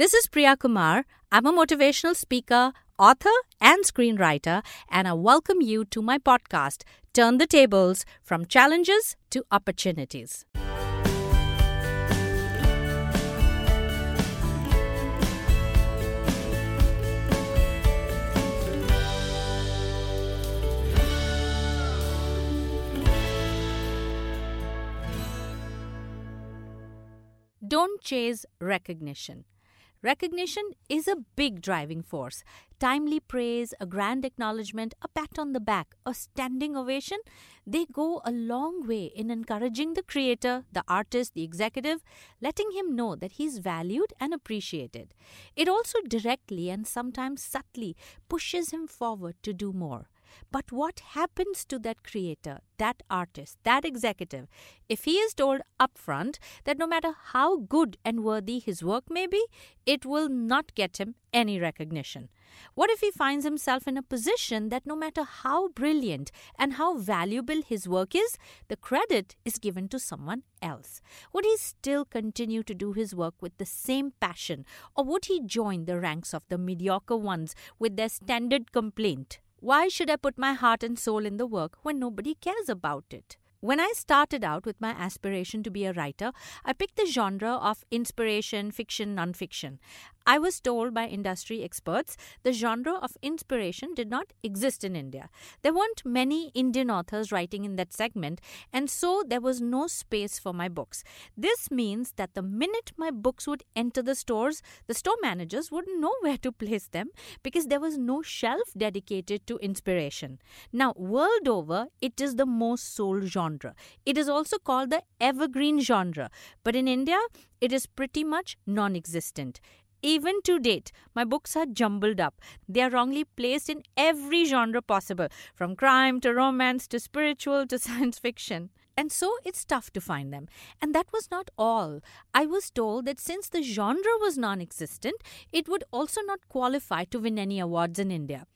This is Priya Kumar. I'm a motivational speaker, author, and screenwriter, and I welcome you to my podcast, Turn the Tables From Challenges to Opportunities. Don't chase recognition. Recognition is a big driving force. Timely praise, a grand acknowledgement, a pat on the back, a standing ovation, they go a long way in encouraging the creator, the artist, the executive, letting him know that he's valued and appreciated. It also directly and sometimes subtly pushes him forward to do more. But what happens to that creator, that artist, that executive, if he is told upfront that no matter how good and worthy his work may be, it will not get him any recognition? What if he finds himself in a position that no matter how brilliant and how valuable his work is, the credit is given to someone else? Would he still continue to do his work with the same passion, or would he join the ranks of the mediocre ones with their standard complaint? Why should I put my heart and soul in the work when nobody cares about it? When I started out with my aspiration to be a writer, I picked the genre of inspiration, fiction, nonfiction. I was told by industry experts the genre of inspiration did not exist in India. There weren't many Indian authors writing in that segment, and so there was no space for my books. This means that the minute my books would enter the stores, the store managers wouldn't know where to place them because there was no shelf dedicated to inspiration. Now, world over, it is the most sold genre. It is also called the evergreen genre, but in India, it is pretty much non existent. Even to date, my books are jumbled up. They are wrongly placed in every genre possible, from crime to romance to spiritual to science fiction. And so it's tough to find them. And that was not all. I was told that since the genre was non existent, it would also not qualify to win any awards in India.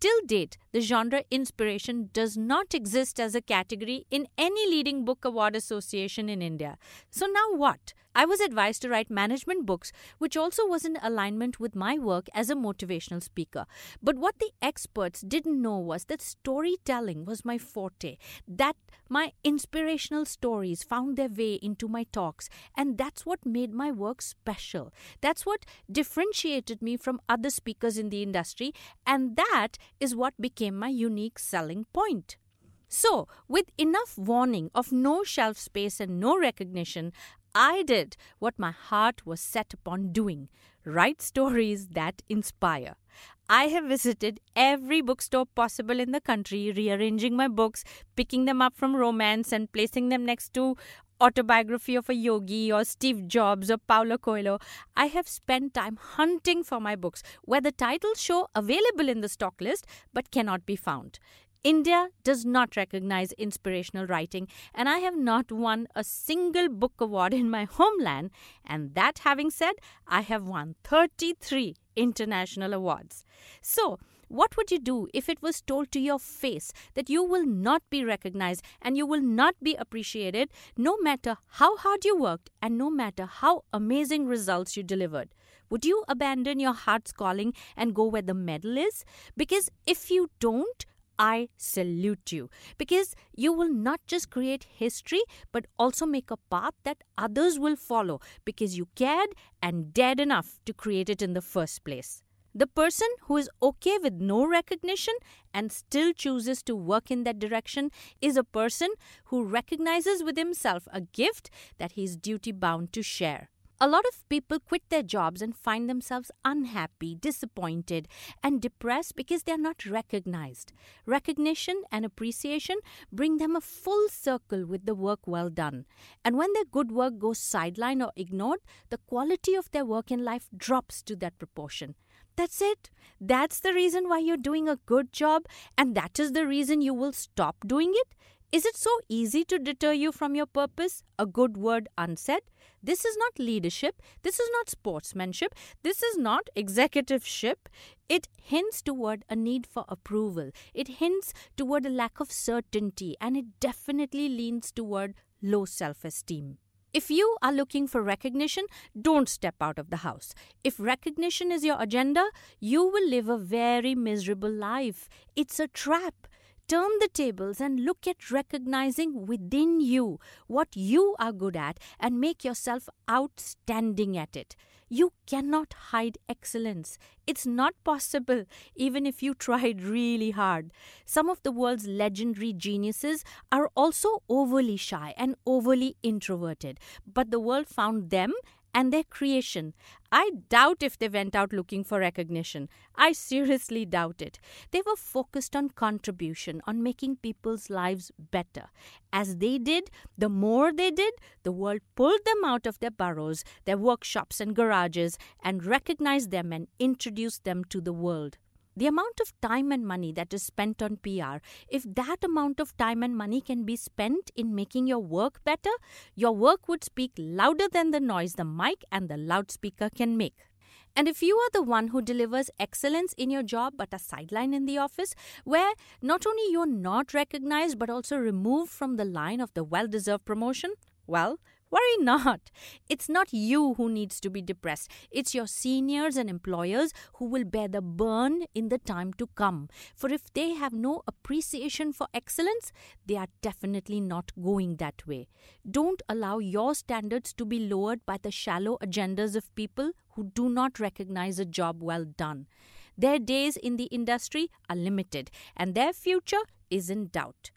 Till date, the genre inspiration does not exist as a category in any leading book award association in India. So now what? I was advised to write management books, which also was in alignment with my work as a motivational speaker. But what the experts didn't know was that storytelling was my forte, that my inspirational stories found their way into my talks, and that's what made my work special. That's what differentiated me from other speakers in the industry, and that is what became my unique selling point. So, with enough warning of no shelf space and no recognition, I did what my heart was set upon doing write stories that inspire. I have visited every bookstore possible in the country, rearranging my books, picking them up from romance, and placing them next to autobiography of a yogi or Steve Jobs or Paulo Coelho. I have spent time hunting for my books where the titles show available in the stock list but cannot be found. India does not recognize inspirational writing, and I have not won a single book award in my homeland. And that having said, I have won 33 international awards. So, what would you do if it was told to your face that you will not be recognized and you will not be appreciated no matter how hard you worked and no matter how amazing results you delivered? Would you abandon your heart's calling and go where the medal is? Because if you don't, I salute you because you will not just create history but also make a path that others will follow because you cared and dared enough to create it in the first place. The person who is okay with no recognition and still chooses to work in that direction is a person who recognizes with himself a gift that he is duty bound to share. A lot of people quit their jobs and find themselves unhappy, disappointed, and depressed because they are not recognized. Recognition and appreciation bring them a full circle with the work well done. And when their good work goes sidelined or ignored, the quality of their work in life drops to that proportion. That's it. That's the reason why you're doing a good job, and that is the reason you will stop doing it. Is it so easy to deter you from your purpose? A good word unsaid? This is not leadership. This is not sportsmanship. This is not executiveship. It hints toward a need for approval. It hints toward a lack of certainty. And it definitely leans toward low self esteem. If you are looking for recognition, don't step out of the house. If recognition is your agenda, you will live a very miserable life. It's a trap. Turn the tables and look at recognizing within you what you are good at and make yourself outstanding at it. You cannot hide excellence. It's not possible, even if you tried really hard. Some of the world's legendary geniuses are also overly shy and overly introverted, but the world found them and their creation. I doubt if they went out looking for recognition. I seriously doubt it. They were focused on contribution, on making people's lives better. As they did, the more they did, the world pulled them out of their burrows, their workshops and garages, and recognized them and introduced them to the world the amount of time and money that is spent on PR, if that amount of time and money can be spent in making your work better, your work would speak louder than the noise the mic and the loudspeaker can make. And if you are the one who delivers excellence in your job but a sideline in the office, where not only you're not recognized but also removed from the line of the well deserved promotion, well, Worry not. It's not you who needs to be depressed. It's your seniors and employers who will bear the burn in the time to come. For if they have no appreciation for excellence, they are definitely not going that way. Don't allow your standards to be lowered by the shallow agendas of people who do not recognize a job well done. Their days in the industry are limited and their future is in doubt.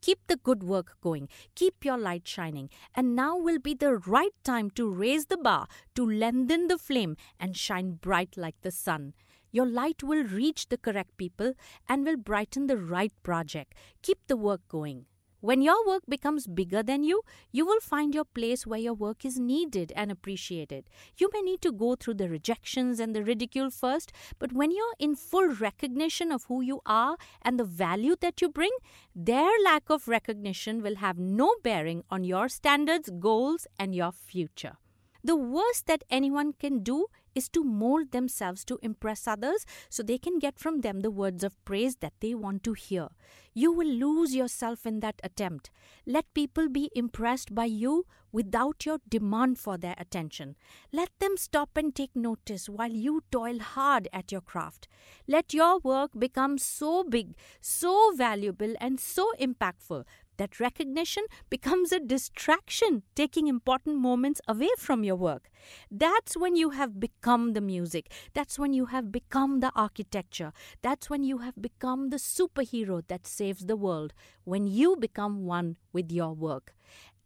Keep the good work going. Keep your light shining. And now will be the right time to raise the bar, to lengthen the flame, and shine bright like the sun. Your light will reach the correct people and will brighten the right project. Keep the work going. When your work becomes bigger than you, you will find your place where your work is needed and appreciated. You may need to go through the rejections and the ridicule first, but when you're in full recognition of who you are and the value that you bring, their lack of recognition will have no bearing on your standards, goals, and your future. The worst that anyone can do is to mold themselves to impress others so they can get from them the words of praise that they want to hear. You will lose yourself in that attempt. Let people be impressed by you without your demand for their attention. Let them stop and take notice while you toil hard at your craft. Let your work become so big, so valuable, and so impactful that recognition becomes a distraction, taking important moments away from your work. That's when you have become the music. That's when you have become the architecture. That's when you have become the superhero that saves the world. When you become one with your work.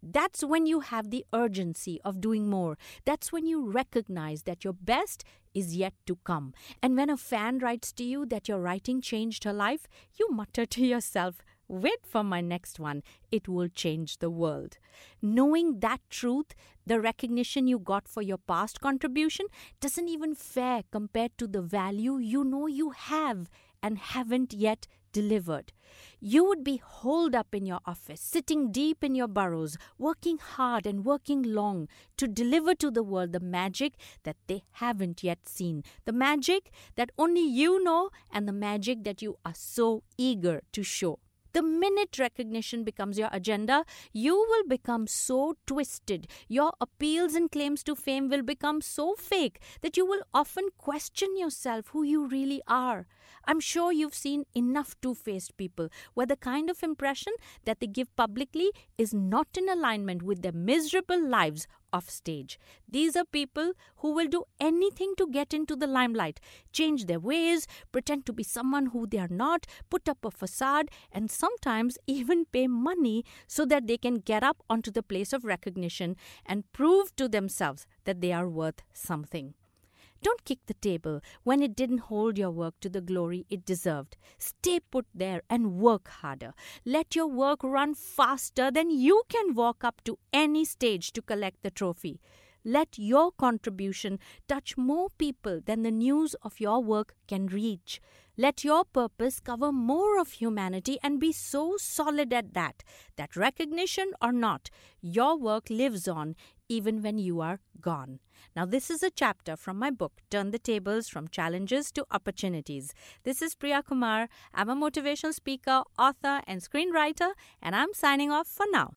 That's when you have the urgency of doing more. That's when you recognize that your best is yet to come. And when a fan writes to you that your writing changed her life, you mutter to yourself, Wait for my next one. It will change the world. Knowing that truth, the recognition you got for your past contribution doesn't even fare compared to the value you know you have and haven't yet delivered. You would be holed up in your office, sitting deep in your burrows, working hard and working long to deliver to the world the magic that they haven't yet seen, the magic that only you know, and the magic that you are so eager to show. The minute recognition becomes your agenda, you will become so twisted. Your appeals and claims to fame will become so fake that you will often question yourself who you really are. I'm sure you've seen enough two faced people where the kind of impression that they give publicly is not in alignment with their miserable lives off stage. These are people who will do anything to get into the limelight, change their ways, pretend to be someone who they are not, put up a facade, and sometimes even pay money so that they can get up onto the place of recognition and prove to themselves that they are worth something. Don't kick the table when it didn't hold your work to the glory it deserved. Stay put there and work harder. Let your work run faster than you can walk up to any stage to collect the trophy. Let your contribution touch more people than the news of your work can reach. Let your purpose cover more of humanity and be so solid at that, that recognition or not, your work lives on even when you are gone. Now, this is a chapter from my book, Turn the Tables from Challenges to Opportunities. This is Priya Kumar. I'm a motivational speaker, author, and screenwriter, and I'm signing off for now.